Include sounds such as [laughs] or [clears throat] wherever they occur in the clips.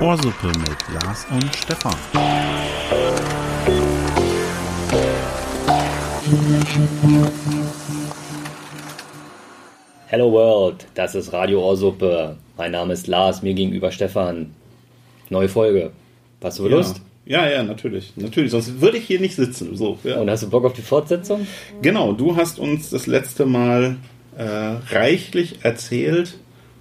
Ohrsuppe mit Lars und Stefan. Hello World, das ist Radio Ohrsuppe. Mein Name ist Lars, mir gegenüber Stefan. Neue Folge. Hast du Lust? Ja, ja, natürlich. Natürlich, sonst würde ich hier nicht sitzen. So, ja. Und hast du Bock auf die Fortsetzung? Genau, du hast uns das letzte Mal äh, reichlich erzählt.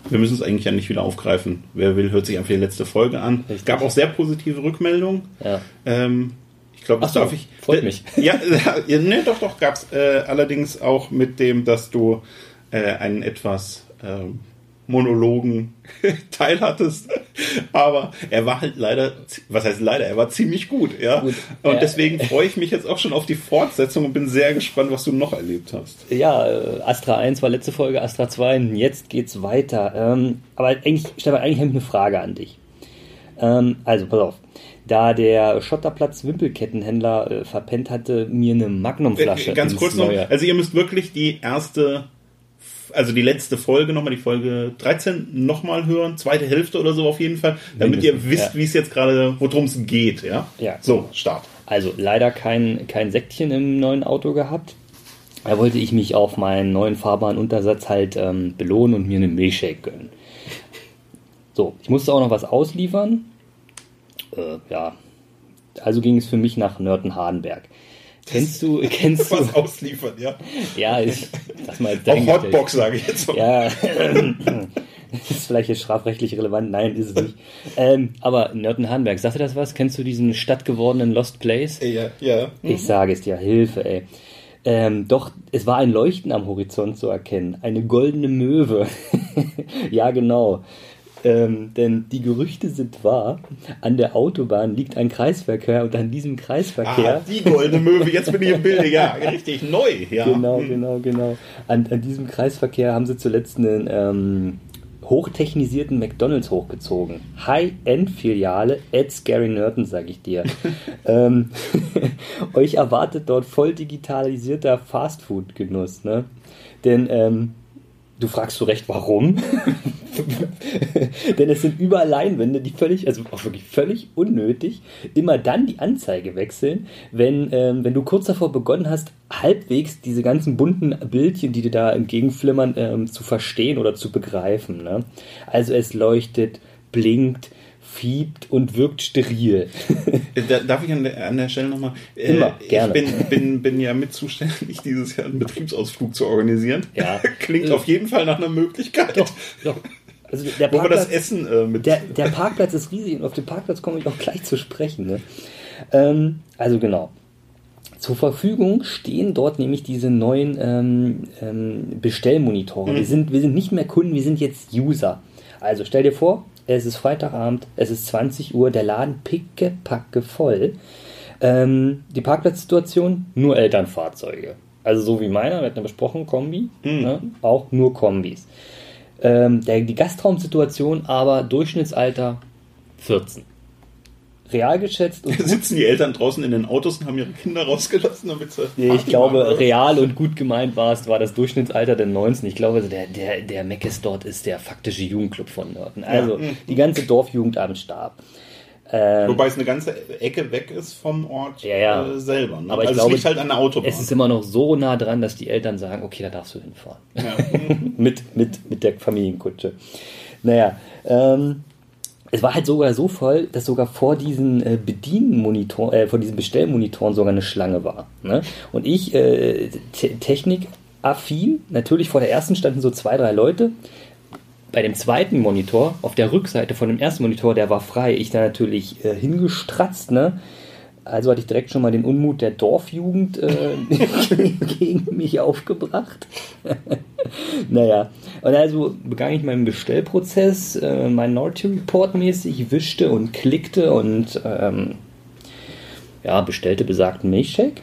Wir müssen es eigentlich ja nicht wieder aufgreifen. Wer will, hört sich einfach die letzte Folge an. Es gab auch sehr positive Rückmeldungen. Ja. Ähm, ich glaube, das so, darf ich. freut mich. [laughs] Ja, ja ne, doch, doch, gab es äh, allerdings auch mit dem, dass du äh, einen etwas ähm, Monologen [laughs] Teil hattest. Aber er war halt leider, was heißt leider, er war ziemlich gut, ja. Gut, und ja. deswegen freue ich mich jetzt auch schon auf die Fortsetzung und bin sehr gespannt, was du noch erlebt hast. Ja, äh, Astra 1 war letzte Folge, Astra 2, und jetzt geht's weiter. Ähm, aber eigentlich, Stefan, eigentlich habe ich eine Frage an dich. Ähm, also, pass auf. Da der Schotterplatz Wimpelkettenhändler äh, verpennt hatte, mir eine Magnumflasche. Äh, Ganz kurz noch, also ihr müsst wirklich die erste, also die letzte Folge nochmal, die Folge 13 nochmal hören, zweite Hälfte oder so auf jeden Fall, damit ihr Mindestens, wisst, ja. wie es jetzt gerade, worum es geht, ja? Ja. So, Start. Also leider kein, kein Säckchen im neuen Auto gehabt. Da wollte ich mich auf meinen neuen fahrbaren Untersatz halt ähm, belohnen und mir einen Milchshake gönnen. So, ich musste auch noch was ausliefern. Äh, ja, also ging es für mich nach Nörten-Hardenberg. Kennst du, kennst du, Was ausliefern, ja? ja, ich, das mal Auch. Hotbox, sage ich jetzt mal. Ja, das [laughs] ist vielleicht jetzt strafrechtlich relevant. Nein, ist es nicht. Ähm, aber Nörten-Hardenberg, sagt dir das was? Kennst du diesen stadtgewordenen Lost Place? Ja, ja. Ich sage es dir, Hilfe, ey. Ähm, doch, es war ein Leuchten am Horizont zu erkennen. Eine goldene Möwe. [laughs] ja, genau. Ähm, denn die Gerüchte sind wahr. An der Autobahn liegt ein Kreisverkehr und an diesem Kreisverkehr. Ah, die goldene Möwe, jetzt bin ich im Bilde, ja, richtig neu, ja. Genau, Hm. genau, genau. An, an diesem Kreisverkehr haben sie zuletzt einen ähm, hochtechnisierten McDonalds hochgezogen. High-End-Filiale at Scary Nerton, sag ich dir. [laughs] ähm, [laughs] euch erwartet dort voll digitalisierter Fastfood-Genuss, ne? Denn ähm, du fragst zu Recht, warum? [laughs] [laughs] Denn es sind überall Leinwände, die völlig, also auch wirklich völlig unnötig, immer dann die Anzeige wechseln, wenn, ähm, wenn du kurz davor begonnen hast, halbwegs diese ganzen bunten Bildchen, die dir da entgegenflimmern, ähm, zu verstehen oder zu begreifen. Ne? Also es leuchtet, blinkt, fiebt und wirkt steril. Da, darf ich an der, an der Stelle nochmal? Immer, gerne. Ich bin, bin, bin ja mit zuständig, dieses Jahr einen Betriebsausflug zu organisieren. Ja. [laughs] Klingt Äh, auf jeden Fall nach einer Möglichkeit. Doch, doch. Also der Wo wir das Parkplatz- Essen äh, mit. Der, der Parkplatz ist riesig und auf den Parkplatz komme ich auch gleich zu sprechen. Ne? Ähm, also genau. Zur Verfügung stehen dort nämlich diese neuen ähm, ähm, Bestellmonitore. Wir, sind, wir sind nicht mehr Kunden, wir sind jetzt User. Also stell dir vor, es ist Freitagabend, es ist 20 Uhr, der Laden picke, packe voll. Ähm, die Parkplatzsituation, nur Elternfahrzeuge. Also so wie meiner, wir hatten ja besprochen, Kombi, ne? auch nur Kombis. Ähm, der, die Gastraumsituation aber Durchschnittsalter 14. Real geschätzt und [laughs] Sitzen die Eltern draußen in den Autos und haben ihre Kinder rausgelassen, damit sie. Nee, ich [laughs] glaube, real und gut gemeint war es, war das Durchschnittsalter der 19. Ich glaube, der, der, der Meckes dort ist der faktische Jugendclub von Nörten. Also Ja. die ganze Dorfjugend am Start. Ähm, Wobei es eine ganze Ecke weg ist vom Ort Ja, ja. Äh, selber. Ne? Aber ich also glaube, es liegt halt an der Autobahn. es ist immer noch so nah dran, dass die Eltern sagen, okay, da darfst du hinfahren. ja. [laughs] mit, mit, mit der Familienkutsche. Naja, ähm, es war halt sogar so voll, dass sogar vor diesen äh, Bedienmonitor, äh, vor diesen Bestellmonitoren sogar eine Schlange war. Ne? Und ich, äh, te technikaffin, natürlich vor der ersten standen so zwei, drei Leute. Bei dem zweiten Monitor, auf der Rückseite von dem ersten Monitor, der war frei. Ich da natürlich äh, hingestratzt, ne? Also hatte ich direkt schon mal den Unmut der Dorfjugend äh, [laughs] gegen mich aufgebracht. [laughs] naja, und also begann ich meinen Bestellprozess, äh, Minority Report mäßig, wischte und klickte und ähm, ja, bestellte besagten Milchshake.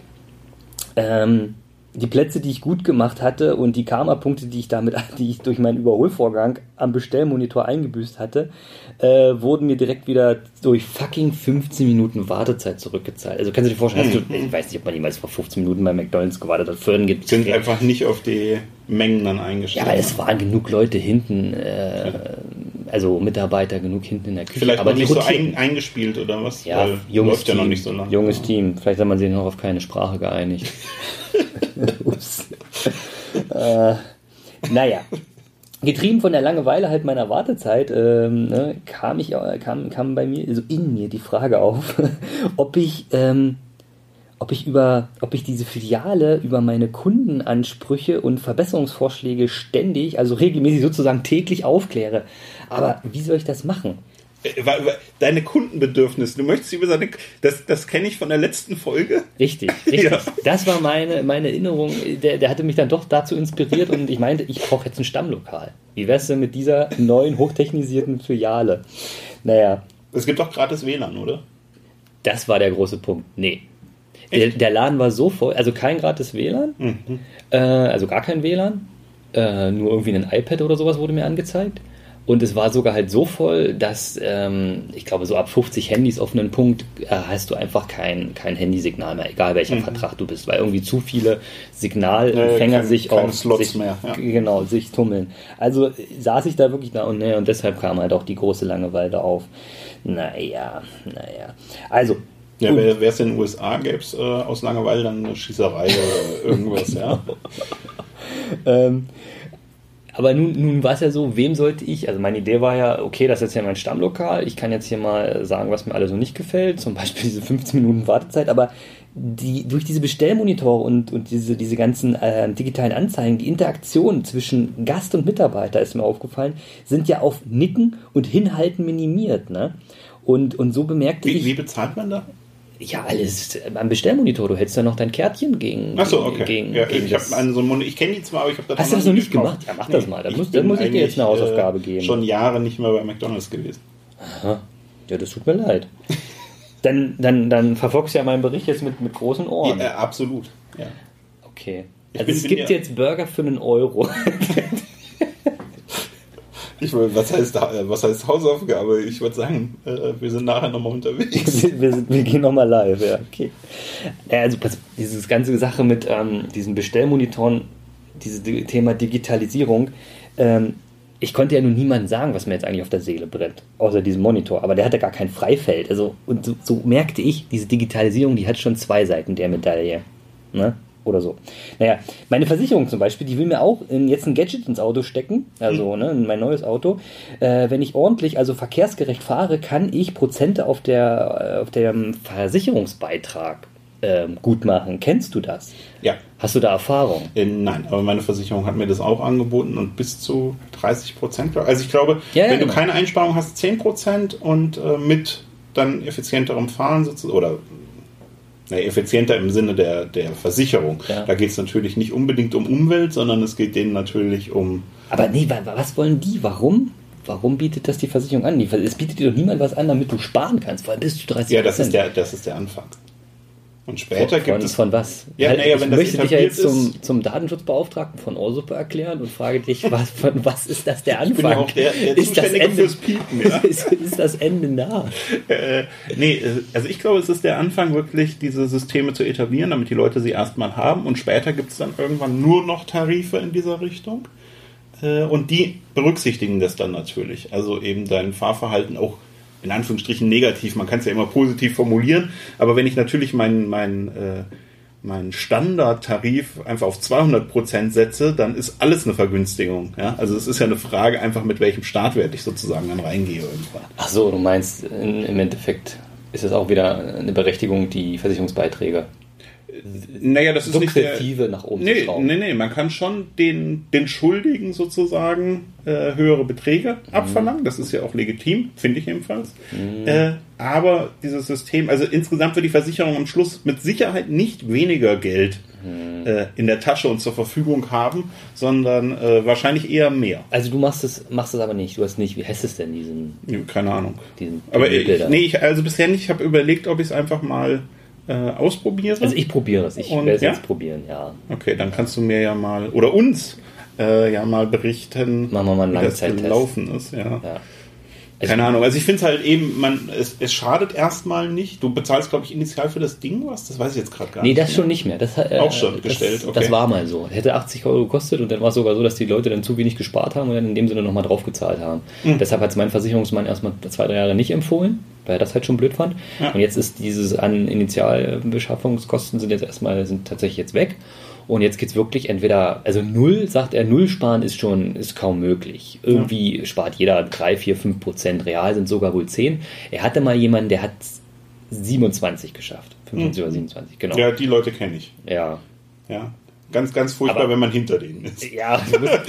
Ähm, die Plätze, die ich gut gemacht hatte und die Karma-Punkte, die ich damit, [laughs] die ich durch meinen Überholvorgang am Bestellmonitor eingebüßt hatte, äh, wurden mir direkt wieder durch fucking 15 Minuten Wartezeit zurückgezahlt. Also kannst du dir vorstellen, hm. du, ich weiß nicht, ob man jemals vor 15 Minuten bei McDonalds gewartet hat. Föhren gibt Sind einfach nicht auf die Mengen dann eingestellt. Ja, aber es waren genug Leute hinten, äh, also Mitarbeiter genug hinten in der Küche. Vielleicht aber nicht so ein, eingespielt oder was? Ja, Weil junges läuft Team, ja noch nicht so lange. Junges Team. Vielleicht hat man sich noch auf keine Sprache geeinigt. [laughs] Äh, naja. Getrieben von der Langeweile halt meiner Wartezeit ähm, ne, kam, ich, kam, kam bei mir, also in mir die Frage auf, [laughs] ob ich, ähm, ob ich über, ob ich diese Filiale über meine Kundenansprüche und Verbesserungsvorschläge ständig, also regelmäßig sozusagen täglich aufkläre. Aber wie soll ich das machen? Äh, deine Kundenbedürfnisse. Du möchtest über seine. Das, das kenne ich von der letzten Folge. Richtig, [laughs] richtig. Ja. Das war meine, meine Erinnerung. Der, der hatte mich dann doch dazu inspiriert und ich meinte, ich brauche jetzt ein Stammlokal. Wie wär's denn mit dieser neuen, hochtechnisierten Filiale? Naja. Es gibt doch gratis WLAN, oder? Das war der große Punkt. Nee. Der, der, Laden war so voll, also kein gratis WLAN, mhm. äh, also gar kein WLAN, äh, nur irgendwie ein iPad oder sowas wurde mir angezeigt. Und es war sogar halt so voll, dass ähm, ich glaube, so ab 50 Handys auf einen Punkt äh, hast du einfach kein, kein Handysignal mehr, egal welcher mhm. Vertrag du bist, weil irgendwie zu viele Signalempfänger äh, sich auf sich, mehr, ja. genau, sich tummeln. Also saß ich da wirklich da und, ne, und deshalb kam halt auch die große Langeweile auf. Naja, naja. Also, ja, wäre es in den USA, gäbe es äh, aus Langeweile dann eine Schießerei oder irgendwas, ja. [laughs] ähm, aber nun, nun war es ja so, wem sollte ich, also meine Idee war ja, okay, das ist jetzt ja mein Stammlokal, ich kann jetzt hier mal sagen, was mir alle so nicht gefällt, zum Beispiel [laughs] diese 15 Minuten Wartezeit, aber die, durch diese Bestellmonitore und, und diese, diese ganzen äh, digitalen Anzeigen, die Interaktion zwischen Gast und Mitarbeiter, ist mir aufgefallen, sind ja auf Nicken und Hinhalten minimiert. Ne? Und, und so bemerkte wie, ich. Wie bezahlt man da? Ja, alles am Bestellmonitor. Du hältst ja noch dein Kärtchen gegen. Achso, okay. Gegen, ja, gegen ich habe einen so einen Ich kenne die zwar, aber ich habe das Hast du das noch nicht gemacht? Ja, mach das mal. Da muss, muss ich dir jetzt eine Hausaufgabe äh, geben. Schon Jahre nicht mehr bei McDonalds gewesen. Aha. Ja, das tut mir leid. [laughs] dann, dann, dann verfolgst du ja meinen Bericht jetzt mit, mit großen Ohren. Ja, absolut. Ja. Okay. Also bin, es gibt jetzt Burger für einen Euro. [laughs] Ich will, was heißt, was heißt Hausaufgabe? Ich würde sagen, äh, wir sind nachher nochmal unterwegs. wir, sind, wir gehen nochmal live, ja, okay. Also dieses ganze Sache mit ähm, diesen Bestellmonitoren, dieses Thema Digitalisierung, ähm, ich konnte ja nun niemandem sagen, was mir jetzt eigentlich auf der Seele brennt, außer diesem Monitor, aber der hatte gar kein Freifeld. Also, und so, so merkte ich, diese Digitalisierung, die hat schon zwei Seiten der Medaille. Ne? Oder so. Naja, meine Versicherung zum Beispiel, die will mir auch in, jetzt ein Gadget ins Auto stecken, also mhm. ne, in mein neues Auto. Äh, wenn ich ordentlich, also verkehrsgerecht fahre, kann ich Prozente auf, der, äh, auf dem Versicherungsbeitrag äh, gut machen. Kennst du das? Ja. Hast du da Erfahrung? Äh, nein, aber meine Versicherung hat mir das auch angeboten und bis zu 30 Prozent. Also ich glaube, ja, wenn ja, du genau. keine Einsparung hast, 10 Prozent und äh, mit dann effizienterem Fahren sozusagen, oder effizienter im Sinne der, der Versicherung. Ja. Da geht es natürlich nicht unbedingt um Umwelt, sondern es geht denen natürlich um. Aber nee, was wollen die? Warum? Warum bietet das die Versicherung an? Es bietet dir doch niemand was an, damit du sparen kannst, vor allem bis zu 30 Ja, das ist der, das ist der Anfang. Und später von, gibt es. Von was? Ja, halt, naja, ich möchte dich ja jetzt zum, zum Datenschutzbeauftragten von Orsuppe erklären und frage dich, was, von was ist das der Anfang? Ich bin ja auch der, der ist das Ende, fürs Piepen. Ja? [laughs] ist, ist, das Ende nah? Äh, nee, äh, also ich glaube, es ist der Anfang, wirklich diese Systeme zu etablieren, damit die Leute sie erstmal haben. Und später gibt es dann irgendwann nur noch Tarife in dieser Richtung. Äh, und die berücksichtigen das dann natürlich. Also eben dein Fahrverhalten auch in Anführungsstrichen negativ, man kann es ja immer positiv formulieren, aber wenn ich natürlich meinen mein, äh, mein Standardtarif einfach auf 200 Prozent setze, dann ist alles eine Vergünstigung. Ja? Also es ist ja eine Frage einfach, mit welchem Startwert ich sozusagen dann reingehe irgendwann. Ach so, du meinst im Endeffekt ist es auch wieder eine Berechtigung, die Versicherungsbeiträge naja, das ist nicht der, nach oben nee, nee, nee, man kann schon den, den Schuldigen sozusagen äh, höhere Beträge mhm. abverlangen. Das ist ja auch legitim, finde ich jedenfalls. Mhm. Äh, aber dieses System, also insgesamt wird die Versicherung am Schluss mit Sicherheit nicht weniger Geld mhm. äh, in der Tasche und zur Verfügung haben, sondern äh, wahrscheinlich eher mehr. Also du machst es, machst es aber nicht. Du hast nicht, wie heißt es denn, diesen? Keine Ahnung. Diesen aber ich, nee, ich, also bisher nicht. Ich habe überlegt, ob ich es einfach mal äh, ausprobiere. Also ich probiere es. Ich werde es ja? jetzt probieren, ja. Okay, dann kannst du mir ja mal oder uns äh, ja mal berichten, Machen wir mal einen wie das gelaufen ist. Ja. ja. Also Keine Ahnung. Also ich finde es halt eben, man, es, es schadet erstmal nicht. Du bezahlst, glaube ich, initial für das Ding was. Das weiß ich jetzt gerade gar Nee, nicht. das schon nicht mehr. Das, äh, Auch schon das, gestellt, okay. Das war mal so. Hätte 80 Euro gekostet und dann war es sogar so, dass die Leute dann zu wenig gespart haben und dann in dem Sinne nochmal draufgezahlt haben. Mhm. Deshalb hat es mein Versicherungsmann erstmal zwei, drei Jahre nicht empfohlen, weil er das halt schon blöd fand. Ja. Und jetzt ist dieses an Initialbeschaffungskosten sind jetzt erstmal, sind tatsächlich jetzt weg. Und jetzt geht's wirklich entweder, also null, sagt er, null sparen ist schon, ist kaum möglich. Irgendwie spart jeder drei, vier, fünf Prozent, real sind sogar wohl zehn. Er hatte mal jemanden, der hat 27 geschafft. 25 oder 27, genau. Ja, die Leute kenne ich. Ja. Ja. Ganz, ganz furchtbar, Aber- wenn man hinter denen ist. Ja, [laughs] glaube,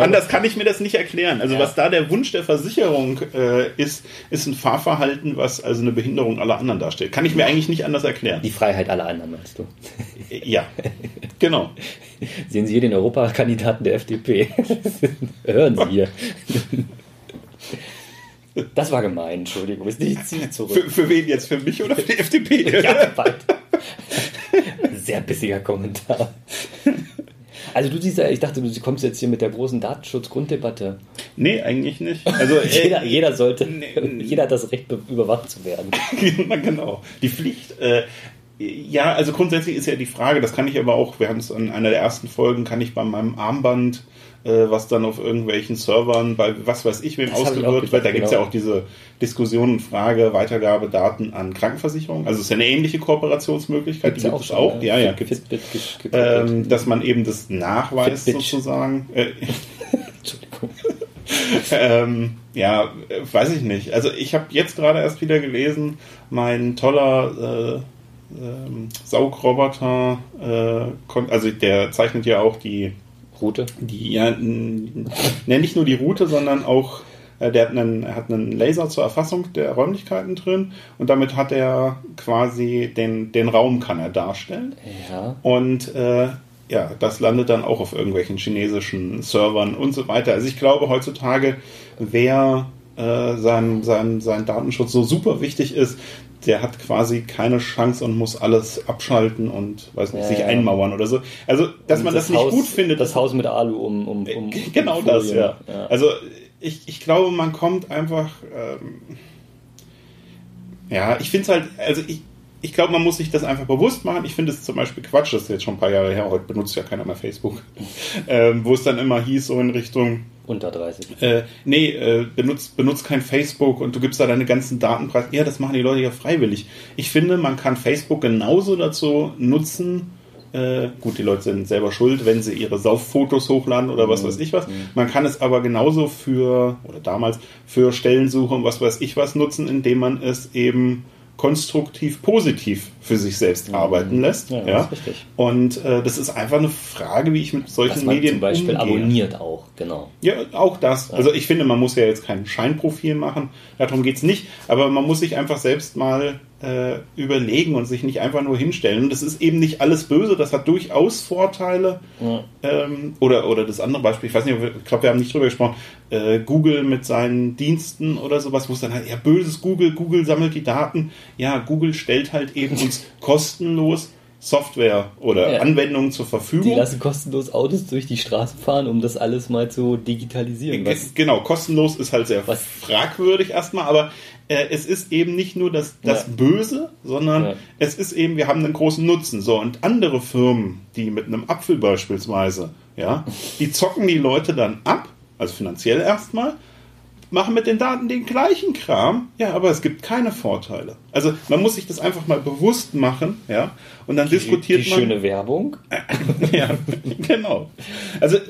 Anders kann ich mir das nicht erklären. Also Ja. was da der Wunsch der Versicherung äh, ist, ist ein Fahrverhalten, was also eine Behinderung aller anderen darstellt. Kann ich mir eigentlich nicht anders erklären. die Freiheit aller anderen, meinst du? Ja, genau. Sehen Sie hier den Europakandidaten der FDP? [laughs] Hören Sie hier. Das war gemein, Entschuldigung. Ist nicht zurück. Für, für wen jetzt? Für mich oder für die FDP? Ja, bald. Sehr bissiger Kommentar. Also du siehst ja, ich dachte, du kommst jetzt hier mit der großen Datenschutzgrunddebatte. Nee, eigentlich nicht. Also [laughs] äh, Jeder, jeder sollte, nee. jeder hat das Recht, be- überwacht zu werden. [laughs] genau. Die Pflicht. Äh, ja, also grundsätzlich ist ja die Frage, das kann ich aber auch, wir haben es in einer der ersten Folgen, kann ich bei meinem Armband, äh, was dann auf irgendwelchen Servern, bei was weiß ich wem Das auch ausgewirkt gedacht, wird, da gibt es genau. ja auch diese Diskussion und Frage, Weitergabe Daten an Krankenversicherungen. Also es ist ja eine ähnliche Kooperationsmöglichkeit, die gibt es auch. Ja, ja, gibt es. Ähm, dass man eben das nachweist Fitbit. sozusagen. Äh, [laughs] [laughs] Entschuldigung. ähm, ja, äh, weiß ich nicht. Also ich habe jetzt gerade erst wieder gelesen, mein toller äh, ähm, Saugroboter, äh, also der zeichnet ja auch die, Route. die ja, n- ne, nicht nur die Route, sondern auch äh, der hat einen, er hat einen Laser zur Erfassung der Räumlichkeiten drin und damit hat er quasi den, den Raum kann er darstellen. Ja. Und äh, ja, das landet dann auch auf irgendwelchen chinesischen Servern und so weiter. Also ich glaube heutzutage, wer äh, sein, sein, sein Datenschutz so super wichtig ist, der hat quasi keine Chance und muss alles abschalten und weiß nicht, Ja, sich ja. einmauern oder so. Also, dass man das, nicht Haus, gut findet, Das Haus mit Alu um. um, um genau um das, Folien. ja. Also ich, ich glaube, man kommt einfach. Ähm, ja, ich finde es halt, also ich, ich glaube, man muss sich das einfach bewusst machen. Ich finde es zum Beispiel Quatsch, das ist jetzt schon ein paar Jahre her, heute benutzt ja keiner mehr Facebook, [laughs] ähm, wo es dann immer hieß, so in Richtung, Unter 30. äh, nee, äh, benutzt, benutzt kein Facebook und du gibst da deine ganzen Daten preis. Ja, das machen die Leute ja freiwillig. Ich finde, man kann Facebook genauso dazu nutzen. Äh, gut, die Leute sind selber schuld, wenn sie ihre Sauffotos hochladen oder was weiß ich was. Man kann es aber genauso für, oder damals, für Stellensuche und was weiß ich was nutzen, indem man es eben konstruktiv positiv für sich selbst arbeiten lässt. Ja, Ja, das ist richtig. Und äh, das ist einfach eine Frage, wie ich mit solchen Was man Medien zum Beispiel umgehe. abonniert auch, genau. Ja, auch das. Also ich finde, man muss ja jetzt kein Scheinprofil machen, darum geht's nicht, aber man muss sich einfach selbst mal äh, überlegen und sich nicht einfach nur hinstellen. Und das ist eben nicht alles böse, das hat durchaus Vorteile. Ja. Ähm, oder, oder das andere Beispiel, ich weiß nicht, ich glaube, wir haben nicht drüber gesprochen, äh, Google mit seinen Diensten oder sowas, wo es dann halt, ja, böses Google, Google sammelt die Daten. Ja, Google stellt halt eben uns [laughs] kostenlos Software oder Ja. Anwendungen zur Die Verfügung. lassen kostenlos Autos durch die Straße fahren, um das alles mal zu digitalisieren. Genau, kostenlos ist halt sehr fragwürdig erstmal, aber äh, es ist eben nicht nur das, das Ja. Böse, sondern Ja. es ist eben, wir haben einen großen Nutzen. So, und andere Firmen, die mit einem Apfel beispielsweise, ja, die zocken die Leute dann ab, also finanziell erstmal, machen mit den Daten den gleichen Kram, ja, aber es gibt keine Vorteile. Also man muss sich das einfach mal bewusst machen, ja, und dann diskutiert die man. schöne Werbung. [laughs] Ja, genau. Also äh,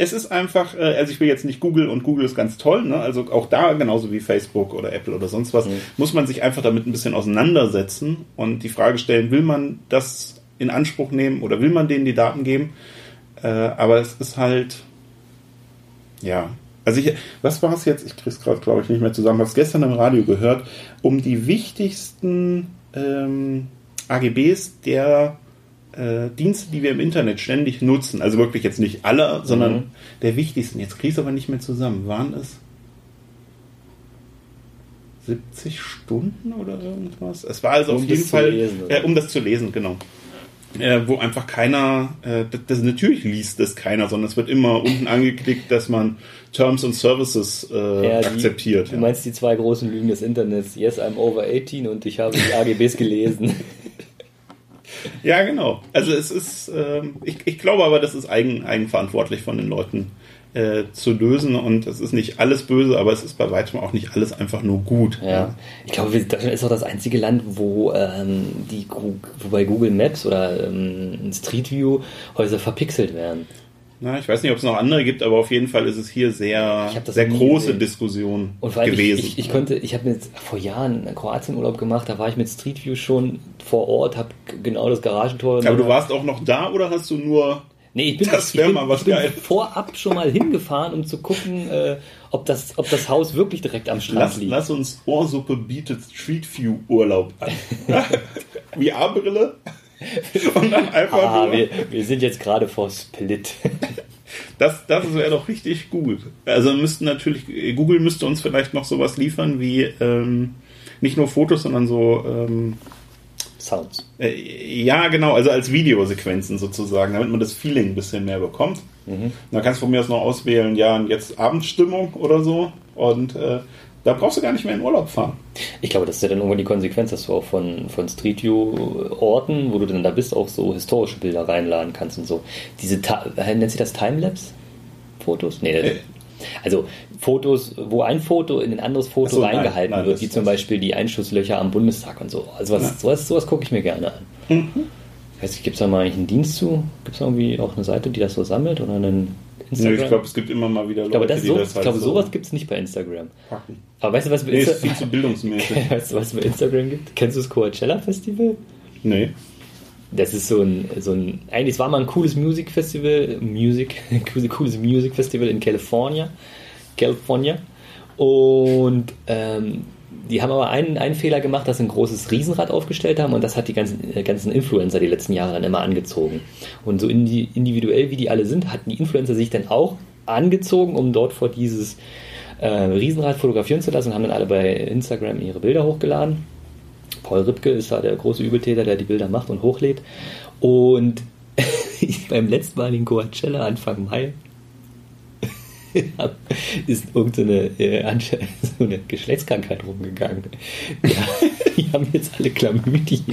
es ist einfach, äh, also ich will jetzt nicht Google und Google ist ganz toll, ne? Also auch da, genauso wie Facebook oder Apple oder sonst was, muss man sich einfach damit ein bisschen auseinandersetzen und die Frage stellen, will man das in Anspruch nehmen oder will man denen die Daten geben? Äh, aber es ist halt, ja. Also ich, was war es jetzt? Ich krieg's gerade, glaube ich, nicht mehr zusammen. Ich habe es gestern im Radio gehört, um die wichtigsten ähm, AGBs der äh, Dienste, die wir im Internet ständig nutzen, also wirklich jetzt nicht alle, sondern Mhm. der wichtigsten, jetzt kriege ich es aber nicht mehr zusammen, waren es 70 Stunden oder irgendwas. Es war also Um auf jeden Fall, lesen, äh, um das zu lesen, genau. Äh, wo einfach keiner, äh, das, das natürlich liest das keiner, sondern es wird immer unten angeklickt, dass man Terms and Services äh, Ja, die- akzeptiert. Du meinst die zwei großen Lügen des Internets. Yes, I'm over 18 und ich habe die AGBs gelesen. [laughs] Ja, genau. Also es ist, ähm, ich, ich glaube aber, das ist eigen, eigenverantwortlich von den Leuten äh, zu lösen und es ist nicht alles böse, aber es ist bei weitem auch nicht alles einfach nur gut. Ja, ich glaube, Deutschland ist auch das einzige Land, wo ähm, die wo bei Google Maps oder ähm, Street View Häuser verpixelt werden. Na, ich weiß nicht, ob es noch andere gibt, aber auf jeden Fall ist es hier sehr, sehr große gesehen. Diskussion Und allem, gewesen. ich, ich, ich konnte, ich habe mir jetzt vor Jahren einen Kroatien-Urlaub gemacht, da war ich mit Street View schon vor Ort, habe genau das Garagentor. aber du warst auch noch da oder hast du nur Nee, ich bin, Das ich bin, mal was ich bin geil. vorab schon mal hingefahren, um zu gucken, äh, ob, das, ob das Haus wirklich direkt am Strand Lass, liegt. lass uns Ohrsuppe bietet Street View Urlaub an. [laughs] VR-Brille [laughs] und dann einfach Ah, nur. wir, wir sind jetzt gerade vor Split. [laughs] Das, das wäre doch richtig gut. Also müssten natürlich, Google müsste uns vielleicht noch sowas liefern wie ähm, nicht nur Fotos, sondern so, ähm, Sounds. äh, ja genau, also als Videosequenzen sozusagen, damit man das Feeling ein bisschen mehr bekommt. Mhm. Dann kannst du von mir aus noch auswählen, ja, und jetzt Abendstimmung oder so. Und äh, da brauchst du gar nicht mehr in Urlaub fahren. Ich glaube, das ist ja dann irgendwann die Konsequenz, dass du auch von, von Street View Orten, wo du dann da bist, auch so historische Bilder reinladen kannst und so. Diese, Ta äh, nennt sich das Timelapse-Fotos? Nee, Äh. also Fotos, wo ein Foto in ein anderes Foto so, nein, reingehalten nein, wird, das- wie zum Beispiel die Einschusslöcher am Bundestag und so. Also was, Ja. sowas, sowas gucke ich mir gerne an. Mhm. Ich weiß nicht, gibt es da mal eigentlich einen Dienst zu? Gibt es irgendwie auch eine Seite, die das so sammelt oder einen Instagram? ich glaube, es gibt immer mal wieder Ich glaube, Leute, das die so, das ich halt glaube so sowas gibt es nicht bei Instagram. packen. Aber weißt du, was bei, Nee, ist [laughs] viel zu bildungsmäßig. [laughs] weißt du, was es bei Instagram gibt? Kennst du das Coachella Festival? nee. Das ist so ein, so ein, eigentlich es war mal ein cooles Music Festival, [laughs] Music, cooles Music Festival in California, California. Und ähm, die haben aber einen, einen Fehler gemacht, dass sie ein großes Riesenrad aufgestellt haben und das hat die ganzen, äh, ganzen Influencer die letzten Jahre dann immer angezogen. Und so indi individuell wie die alle sind, hatten die Influencer sich dann auch angezogen, um dort vor dieses äh, Riesenrad fotografieren zu lassen und haben dann alle bei Instagram ihre Bilder hochgeladen. Paul Ripke ist da der große Übeltäter, der die Bilder macht und hochlädt. Und [laughs] beim letztmaligen Coachella Anfang Mai [laughs] ist irgendeine äh, [laughs] so eine Geschlechtskrankheit rumgegangen. Ja, [laughs] die haben jetzt alle Chlamydien.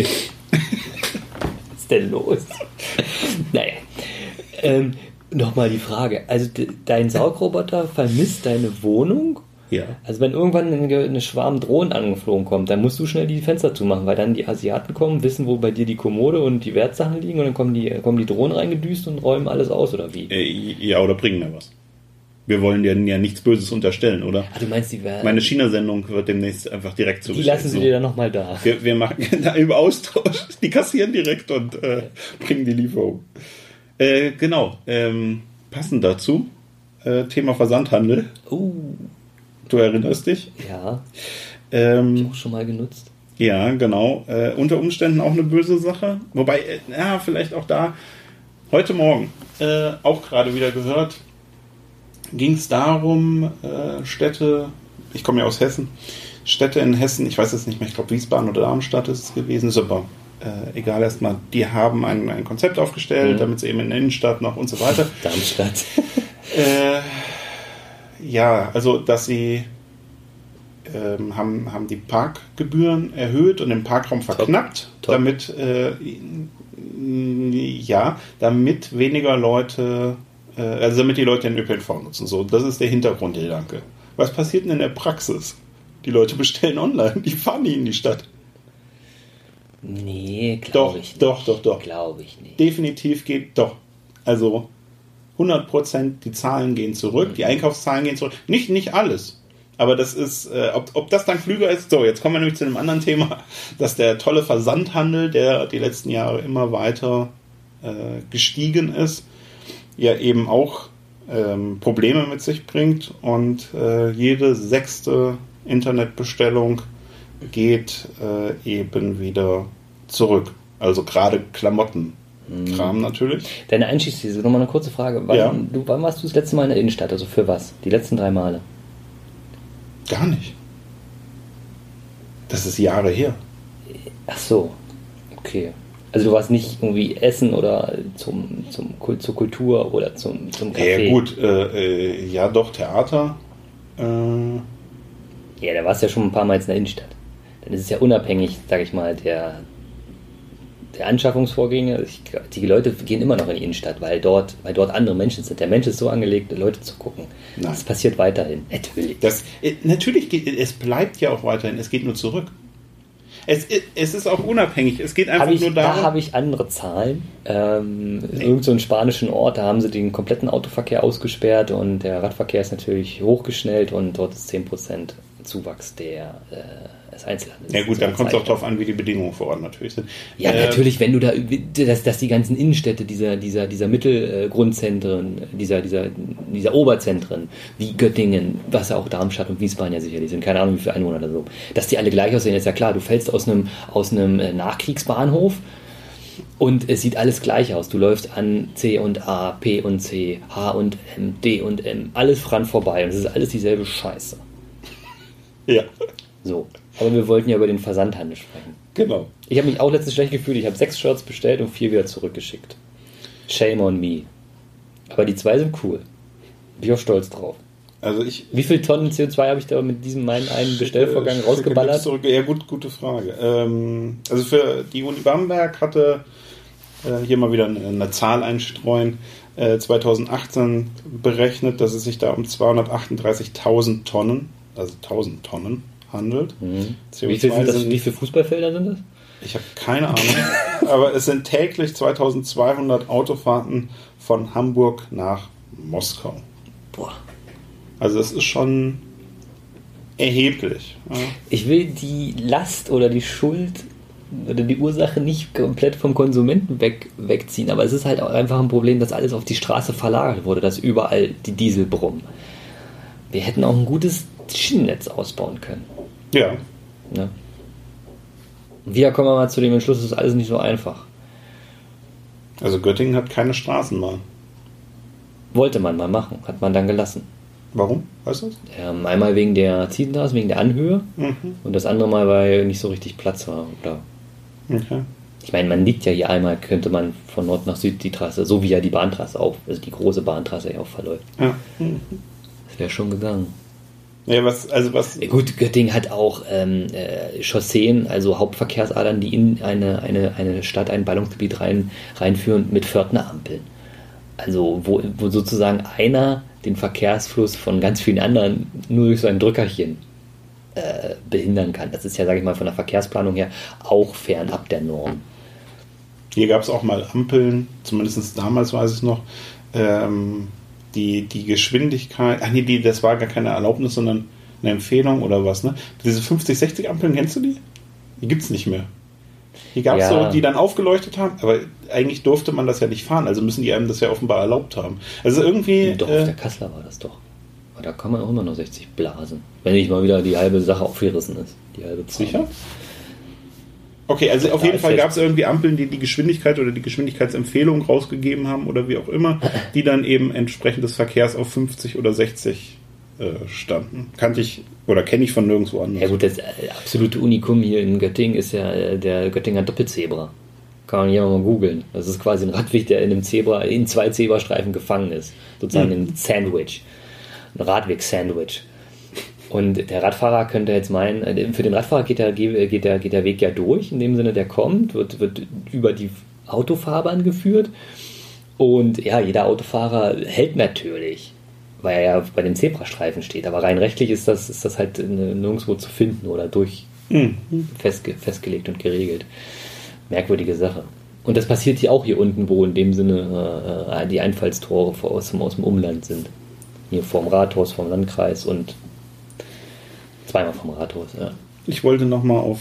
Was ist denn los? Naja. Ähm, Nochmal die Frage. Also de- dein Saugroboter vermisst deine Wohnung? Ja. Also wenn irgendwann eine, Schwarm Drohnen angeflogen kommt, dann musst du schnell die Fenster zumachen, weil dann die Asiaten kommen, wissen, wo bei dir die Kommode und die Wertsachen liegen und dann kommen die, kommen die Drohnen reingedüst und räumen alles aus, oder wie? Äh, ja, oder bringen mir was. Wir wollen dir ja nichts Böses unterstellen, oder? Ah, du meinst, die werden. Meine China-Sendung wird demnächst einfach direkt die zugestellt. lassen sie so. dir dann nochmal da. Wir, wir machen [laughs] da im Austausch. Die kassieren direkt und äh, bringen die Lieferung. Äh, genau. Ähm, passend dazu. Äh, Thema Versandhandel. Uh, Du erinnerst dich? ja, Ähm, auch schon mal genutzt. ja, genau. Äh, unter Umständen auch eine böse Sache. Wobei, äh, ja, vielleicht auch da. Heute Morgen, äh, auch gerade wieder gehört, ging es darum, äh, Städte, ich komme ja aus Hessen, Städte in Hessen, ich weiß jetzt nicht mehr, ich glaube Wiesbaden oder Darmstadt ist es gewesen, super. Äh, egal erstmal, die haben ein, ein Konzept aufgestellt, Mhm. damit sie eben in der Innenstadt noch und so weiter. [laughs] Darmstadt. [laughs] Äh, ja, also dass sie ähm, haben, haben die Parkgebühren erhöht und den Parkraum verknappt, Top. damit äh, ja, damit weniger Leute, äh, also damit die Leute den ÖPNV nutzen. So, das ist der Hintergrundgedanke. Was passiert denn in der Praxis? Die Leute bestellen online, die fahren nie in die Stadt. Nee, glaube ich nicht. doch, doch, doch. Glaube ich nicht. definitiv geht doch. Also 100 Prozent, die Zahlen gehen zurück, die Einkaufszahlen gehen zurück. Nicht, nicht alles. Aber das ist, äh, ob, ob das dann klüger ist, so, jetzt kommen wir nämlich zu einem anderen Thema, [laughs] dass der tolle Versandhandel, der die letzten Jahre immer weiter äh, gestiegen ist, ja eben auch ähm, Probleme mit sich bringt und äh, jede sechste Internetbestellung geht äh, eben wieder zurück. Also gerade Klamottenkram natürlich. Deine Einstiegsthese, nochmal eine kurze Frage. Wann, Ja. du, wann warst du das letzte Mal in der Innenstadt? Also für was? Die letzten drei Male. Gar nicht. Das ist Jahre her. Ach so, okay. Also du warst nicht irgendwie essen oder zum, zum zur Kultur oder zum, zum Café? Ja gut, äh, äh, ja doch, Theater. Äh. Ja, da warst du ja schon ein paar Mal in der Innenstadt. Dann ist es ja unabhängig, sag ich mal, der, der Anschaffungsvorgänge. Ich, die Leute gehen immer noch in die Innenstadt, weil dort, weil dort andere Menschen sind. Der Mensch ist so angelegt, Leute zu gucken. Nein. Das passiert weiterhin. Natürlich. Das, äh, natürlich geht, es bleibt ja auch weiterhin, es geht nur zurück. Es, es ist auch unabhängig. Es geht einfach ich, nur darum. Da habe ich andere Zahlen. Ähm, nee. Irgend so einen spanischen Ort, da haben sie den kompletten Autoverkehr ausgesperrt und der Radverkehr ist natürlich hochgeschnellt und dort ist 10% Zuwachs der äh, des Einzelhandels. Ja gut, dann kommt es auch darauf an, wie die Bedingungen vor Ort natürlich sind. Ja, äh, natürlich, wenn du da, dass, dass die ganzen Innenstädte dieser, dieser, dieser Mittelgrundzentren, dieser, dieser, dieser Oberzentren, wie Göttingen, was auch Darmstadt und Wiesbaden ja sicherlich sind, keine Ahnung wie viele Einwohner oder so, dass die alle gleich aussehen, ist ja klar. Du fällst aus einem, aus einem äh, Nachkriegsbahnhof und es sieht alles gleich aus. Du läufst an C und A, P und C, H und M, D und M, alles dran vorbei und es ist alles dieselbe Scheiße. Ja. So. Aber wir wollten ja über den Versandhandel sprechen. Genau. Ich habe mich auch letztens schlecht gefühlt. Ich habe sechs Shirts bestellt und vier wieder zurückgeschickt. Shame on me. Aber die zwei sind cool. Bin ich auch stolz drauf. Also ich, Wie viel Tonnen CO2 habe ich da mit diesem meinen einen Bestellvorgang rausgeballert? Zurück. Ja, gut, gute Frage. Ähm, also für die Uni Bamberg hatte äh, hier mal wieder eine, eine Zahl einstreuen. Äh, 2018 berechnet, dass es sich da um 238.000 Tonnen, also 1000 Tonnen handelt. Mhm. Wie, viel das, wie viele Fußballfelder sind das? Ich habe keine Ahnung. [laughs] aber es sind täglich 2200 Autofahrten von Hamburg nach Moskau. Boah. Also das ist schon erheblich. Ja. Ich will die Last oder die Schuld oder die Ursache nicht komplett vom Konsumenten weg, wegziehen, aber es ist halt auch einfach ein Problem, dass alles auf die Straße verlagert wurde, dass überall die Diesel brummen. Wir hätten auch ein gutes Schienennetz ausbauen können. Ja. ja. Wieder kommen wir mal zu dem Entschluss, es ist alles nicht so einfach. Also Göttingen hat keine Straßenbahn. Wollte man mal machen, hat man dann gelassen. Warum? Weißt du das? Ähm, einmal wegen der Ziehenstraße, wegen der Anhöhe mhm. und das andere Mal, weil nicht so richtig Platz war. Oder okay. Ich meine, man liegt ja hier einmal, könnte man von Nord nach Süd die Trasse, so wie ja die Bahntrasse auch, also die große Bahntrasse ja auch verläuft. Ja. Mhm. Das wäre schon gegangen. Ja, was, also was. Gut, Göttingen hat auch ähm, äh, Chausseen, also Hauptverkehrsadern, die in eine, eine, eine Stadt, ein Ballungsgebiet rein, reinführen mit Pförtnerampeln. Also, wo, wo sozusagen einer den Verkehrsfluss von ganz vielen anderen nur durch so ein Drückerchen äh, behindern kann. Das ist ja, sage ich mal, von der Verkehrsplanung her auch fernab der Norm. Hier gab es auch mal Ampeln, zumindest damals weiß ich noch, ähm, die, die Geschwindigkeit, ach nee, die, das war gar keine Erlaubnis, sondern eine Empfehlung oder was, ne? Diese 50, 60 Ampeln, kennst du die? Die gibt es nicht mehr. Die gab es ja. so, die dann aufgeleuchtet haben, aber eigentlich durfte man das ja nicht fahren, also müssen die einem das ja offenbar erlaubt haben. Also irgendwie. Doch, äh, auf der Kassler war das doch. Aber da kann man auch immer noch 60 blasen. Wenn nicht mal wieder die halbe Sache aufgerissen ist. Die halbe Zahl. Sicher? Okay, also auf jeden Fall gab es irgendwie Ampeln, die die Geschwindigkeit oder die Geschwindigkeitsempfehlung rausgegeben haben oder wie auch immer, [laughs] die dann eben entsprechend des Verkehrs auf 50 oder 60 äh, standen. Kannte ich oder kenne ich von nirgendwo anders. Ja gut, das äh, absolute Unikum hier in Göttingen ist ja äh, der Göttinger Doppelzebra. Kann man hier mal googeln. Das ist quasi ein Radweg, der in einem Zebra, in zwei Zebrastreifen gefangen ist. Sozusagen mhm. ein Sandwich. Ein Radweg-Sandwich. Und der Radfahrer könnte jetzt meinen, äh, für den Radfahrer geht der, geht der, geht der Weg ja durch, in dem Sinne, der kommt, wird, wird über die Autofahrbahn geführt. Und ja, jeder Autofahrer hält natürlich, weil er ja bei dem Zebrastreifen steht. Aber rein rechtlich ist das, ist das halt nirgendwo zu finden oder durch mhm. festge festgelegt und geregelt. Merkwürdige Sache. Und das passiert hier auch hier unten, wo in dem Sinne äh, die Einfallstore aus, aus dem Umland sind. Hier vorm Rathaus, vom Landkreis und Zweimal vom Rathaus, ja. Ich wollte nochmal auf,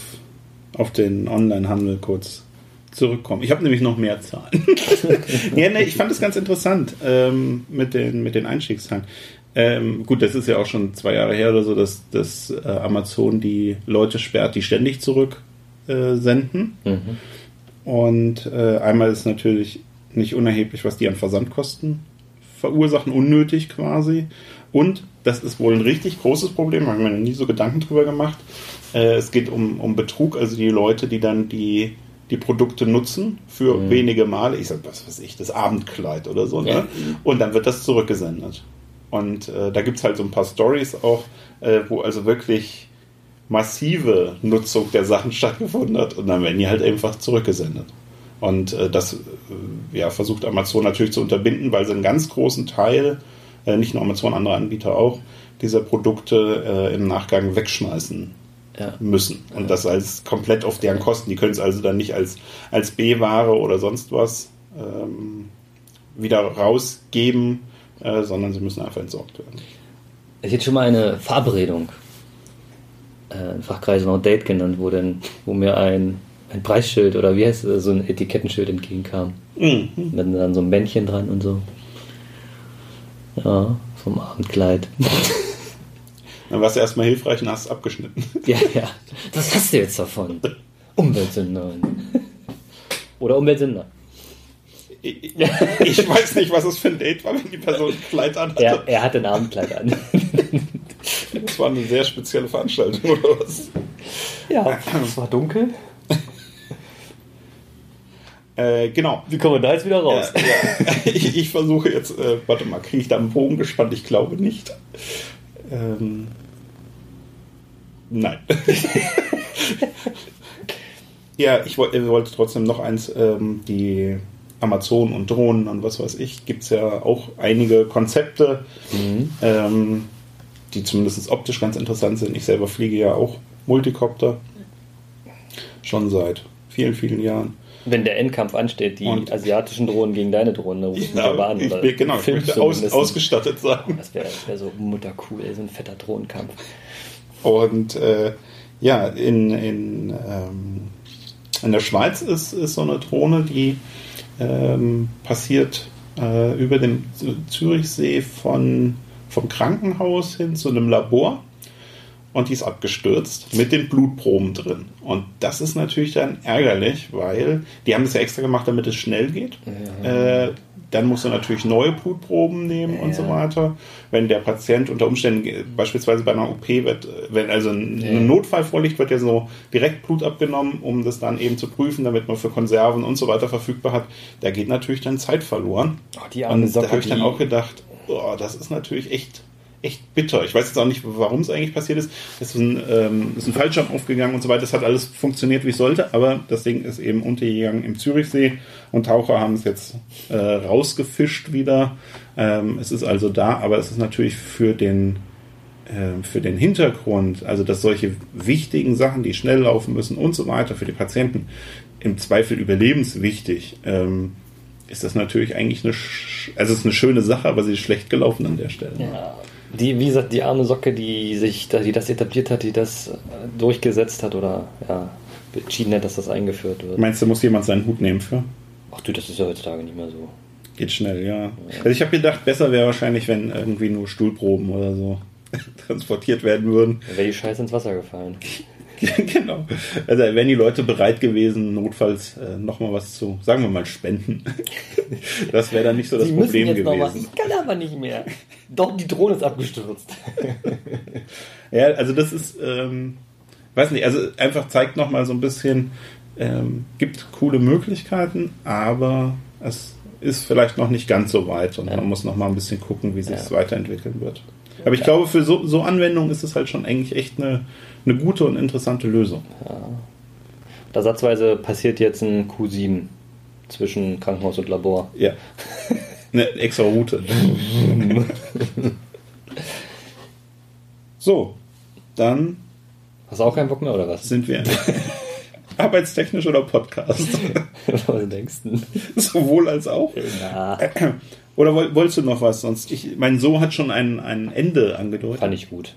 auf den Onlinehandel kurz zurückkommen. Ich habe nämlich noch mehr Zahlen. [laughs] ja, nee, ich fand es ganz interessant ähm, mit, den, mit den Einstiegszahlen. Ähm, gut, das ist ja auch schon zwei Jahre her oder so, dass, dass äh, Amazon die Leute sperrt, die ständig zurück äh, senden. Mhm. Und äh, einmal ist natürlich nicht unerheblich, was die an Versandkosten verursachen, unnötig quasi. Und das ist wohl ein richtig großes Problem, habe ich mir noch nie so Gedanken drüber gemacht. Äh, es geht um, um Betrug, also die Leute, die dann die, die Produkte nutzen für Mhm. wenige Male. Ich sag, was weiß ich, das Abendkleid oder so. Ne? Ja. Und dann wird das zurückgesendet. Und äh, da gibt es halt so ein paar Stories auch, äh, wo also wirklich massive Nutzung der Sachen [laughs] stattgefunden hat und dann werden die halt einfach zurückgesendet. Und äh, das äh, ja, versucht Amazon natürlich zu unterbinden, weil sie einen ganz großen Teil, äh, nicht nur Amazon, andere Anbieter auch, dieser Produkte äh, im Nachgang wegschmeißen Ja. müssen. Und das als komplett auf deren Kosten. Die können es also dann nicht als, als B-Ware oder sonst was ähm, wieder rausgeben, äh, sondern sie müssen einfach entsorgt werden. Ich hätte schon mal eine Verabredung, äh, in Fachkreisen auch Date genannt, wo, denn, wo mir ein, ein Preisschild oder wie heißt es, so ein Etikettenschild entgegenkam. Mhm. Mit dann so ein Bändchen dran und so. Ja, vom Abendkleid. [laughs] Dann war es erstmal hilfreich und hast es abgeschnitten. [laughs] ja, ja. Was hast du jetzt davon? Umweltsünder. Oder Umweltsünder. Ich, ich weiß nicht, was es für ein Date war, wenn die Person ein Kleid anhatte. Er, er hatte ein Abendkleid an. [laughs] Das war eine sehr spezielle Veranstaltung oder was? ja, es war dunkel. Äh, genau. Wie kommen wir da jetzt wieder raus? Ja, ja. Ich, ich versuche jetzt, äh, warte mal, kriege ich da einen Bogen gespannt? Ich glaube nicht. Ähm, nein. [laughs] ja, ich woll- äh, wollte trotzdem noch eins, ähm, die Amazon und Drohnen und was weiß ich, gibt es ja auch einige Konzepte, ähm, die zumindest optisch ganz interessant sind. Ich selber fliege ja auch Multicopter. Schon seit vielen, vielen Jahren. Wenn der Endkampf ansteht, die Und- asiatischen Drohnen gegen deine Drohnen, dann rufst du aber an. ich bin, genau, ich möchte aus, ausgestattet sein. Das wäre wär so muttercool, so ein fetter Drohnenkampf. Und äh, ja, in, in, ähm, in der Schweiz ist, ist so eine Drohne, die ähm, passiert äh, über dem Zürichsee von, vom Krankenhaus hin zu einem Labor. Und die ist abgestürzt mit den Blutproben drin. Und das ist natürlich dann ärgerlich, weil die haben das ja extra gemacht, damit es schnell geht. Äh, dann musst du natürlich neue Blutproben nehmen und so Ja. weiter. Wenn der Patient unter Umständen äh, beispielsweise bei einer OP wird, äh, wenn also ein, Ja. Notfall vorliegt, wird ja so direkt Blut abgenommen, um das dann eben zu prüfen, damit man für Konserven und so weiter verfügbar hat. Da geht natürlich dann Zeit verloren. Oh, die arme Und da Socke, habe ich dann auch gedacht, oh, das ist natürlich echt, echt bitter. Ich weiß jetzt auch nicht, warum es eigentlich passiert ist. Es ist ein, ähm, ein Fallschirm aufgegangen und so weiter. Es hat alles funktioniert, wie es sollte, aber das Ding ist eben untergegangen im Zürichsee und Taucher haben es jetzt äh, rausgefischt wieder. Ähm, es ist also da, aber es ist natürlich für den äh, für den Hintergrund, also dass solche wichtigen Sachen, die schnell laufen müssen und so weiter für die Patienten im Zweifel überlebenswichtig, ähm, ist das natürlich eigentlich eine, also es ist eine schöne Sache, aber sie ist schlecht gelaufen an der Stelle. Ja. Die, wie gesagt, die arme Socke, die sich, die das etabliert hat, die das durchgesetzt hat oder ja, entschieden hat, dass das eingeführt wird. Meinst du, muss jemand seinen Hut nehmen für? Ach du, das ist ja heutzutage nicht mehr so. Geht schnell, ja. Also ich habe gedacht, besser wäre wahrscheinlich, wenn irgendwie nur Stuhlproben oder so [laughs] transportiert werden würden. Da wäre die Scheiße ins Wasser gefallen. [laughs] [laughs] genau. Also wären die Leute bereit gewesen, notfalls äh, nochmal was zu, sagen wir mal, spenden. [laughs] das wäre dann nicht so das Sie Problem jetzt noch was. gewesen. Ich kann aber nicht mehr. Doch, die Drohne ist abgestürzt. [laughs] Ja, also das ist, ähm, weiß nicht, also einfach zeigt nochmal so ein bisschen, ähm, gibt coole Möglichkeiten, aber es ist vielleicht noch nicht ganz so weit und Ja. man muss noch mal ein bisschen gucken, wie sich es Ja. weiterentwickeln wird. Aber ich glaube, für so, so Anwendungen ist es halt schon eigentlich echt eine, eine gute und interessante Lösung. Ersatzweise passiert jetzt ein Q7 zwischen Krankenhaus und Labor. Ja. Eine extra Route. [laughs] so, dann Hast du auch keinen Bock mehr oder was? sind wir [laughs] arbeitstechnisch oder Podcast. [laughs] was denkst du? Sowohl als auch. Na, [clears throat] Oder woll- wolltest du noch was? Sonst, ich, mein So hat schon ein, ein Ende angedeutet. fand ich gut.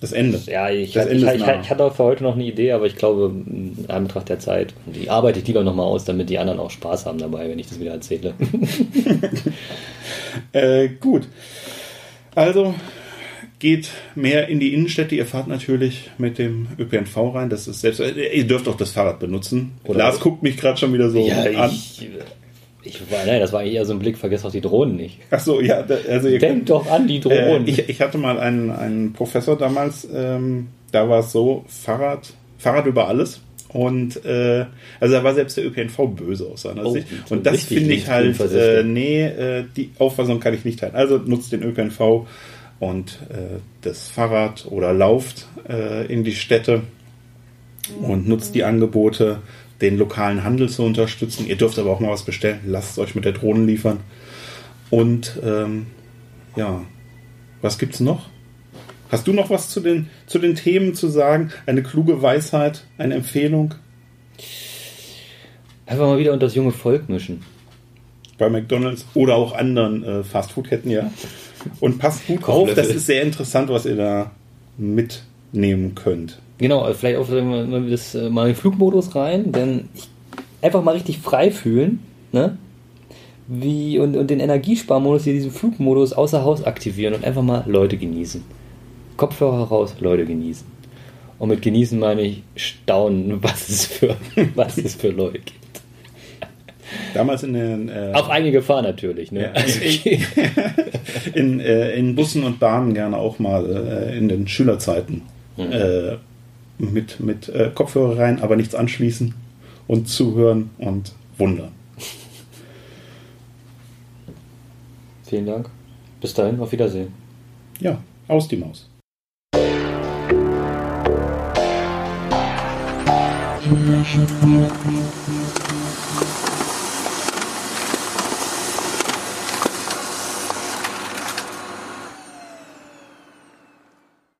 Das Ende. Ja, ich, Das ich, Ende ich, ich, hatte auch für heute noch eine Idee, aber ich glaube, in Anbetracht der Zeit, die arbeite ich lieber nochmal aus, damit die anderen auch Spaß haben dabei, wenn ich das wieder erzähle. [laughs] Äh, gut. Also geht mehr in die Innenstädte. Ihr fahrt natürlich mit dem ÖPNV rein. Das ist selbst. Äh, ihr dürft auch das Fahrrad benutzen. Oder- Lars guckt mich gerade schon wieder so ja, an. ich, Ich war, nein, das war eher so ein Blick, vergesst auch die Drohnen nicht. Ach so, ja, also ihr Denk könnt, doch an die Drohnen. Äh, ich, ich hatte mal einen, einen Professor damals, ähm, da war es so, Fahrrad, Fahrrad über alles. Und äh, also da war selbst der ÖPNV böse aus seiner Oh, Sicht. Und das finde ich halt, äh, nee, äh, die Auffassung kann ich nicht teilen. Also nutzt den ÖPNV und äh, das Fahrrad oder lauft äh, in die Städte und nutzt die Angebote, den lokalen Handel zu unterstützen. Ihr dürft aber auch mal was bestellen. Lasst es euch mit der Drohne liefern. Und ähm, ja, was gibt's noch? Hast du noch was zu den, zu den Themen zu sagen? Eine kluge Weisheit, eine Empfehlung Einfach mal wieder unter das junge Volk mischen. bei McDonalds oder auch anderen äh, Fastfood-Ketten, ja. [laughs] Und passt gut auf, das ist sehr interessant, was ihr da mitnehmen könnt. Genau, äh, vielleicht auch das, äh, mal in den Flugmodus rein, denn ich, einfach mal richtig frei fühlen, ne? Wie, und, und den Energiesparmodus hier, diesen Flugmodus außer Haus aktivieren und einfach mal Leute genießen. Kopfhörer raus, Leute genießen. Und mit genießen meine ich staunen, [laughs] was es für, was es für Leute gibt. Damals in den äh, Auf eigene Gefahr natürlich, ne? Ja. [laughs] Also, [laughs] in, äh, in Bussen und Bahnen gerne auch mal äh, in den Schülerzeiten äh, mit, mit äh, Kopfhörer rein, aber nichts anschließen und zuhören und wundern. [laughs] vielen Dank. Bis dahin, auf Wiedersehen. Ja, aus die Maus.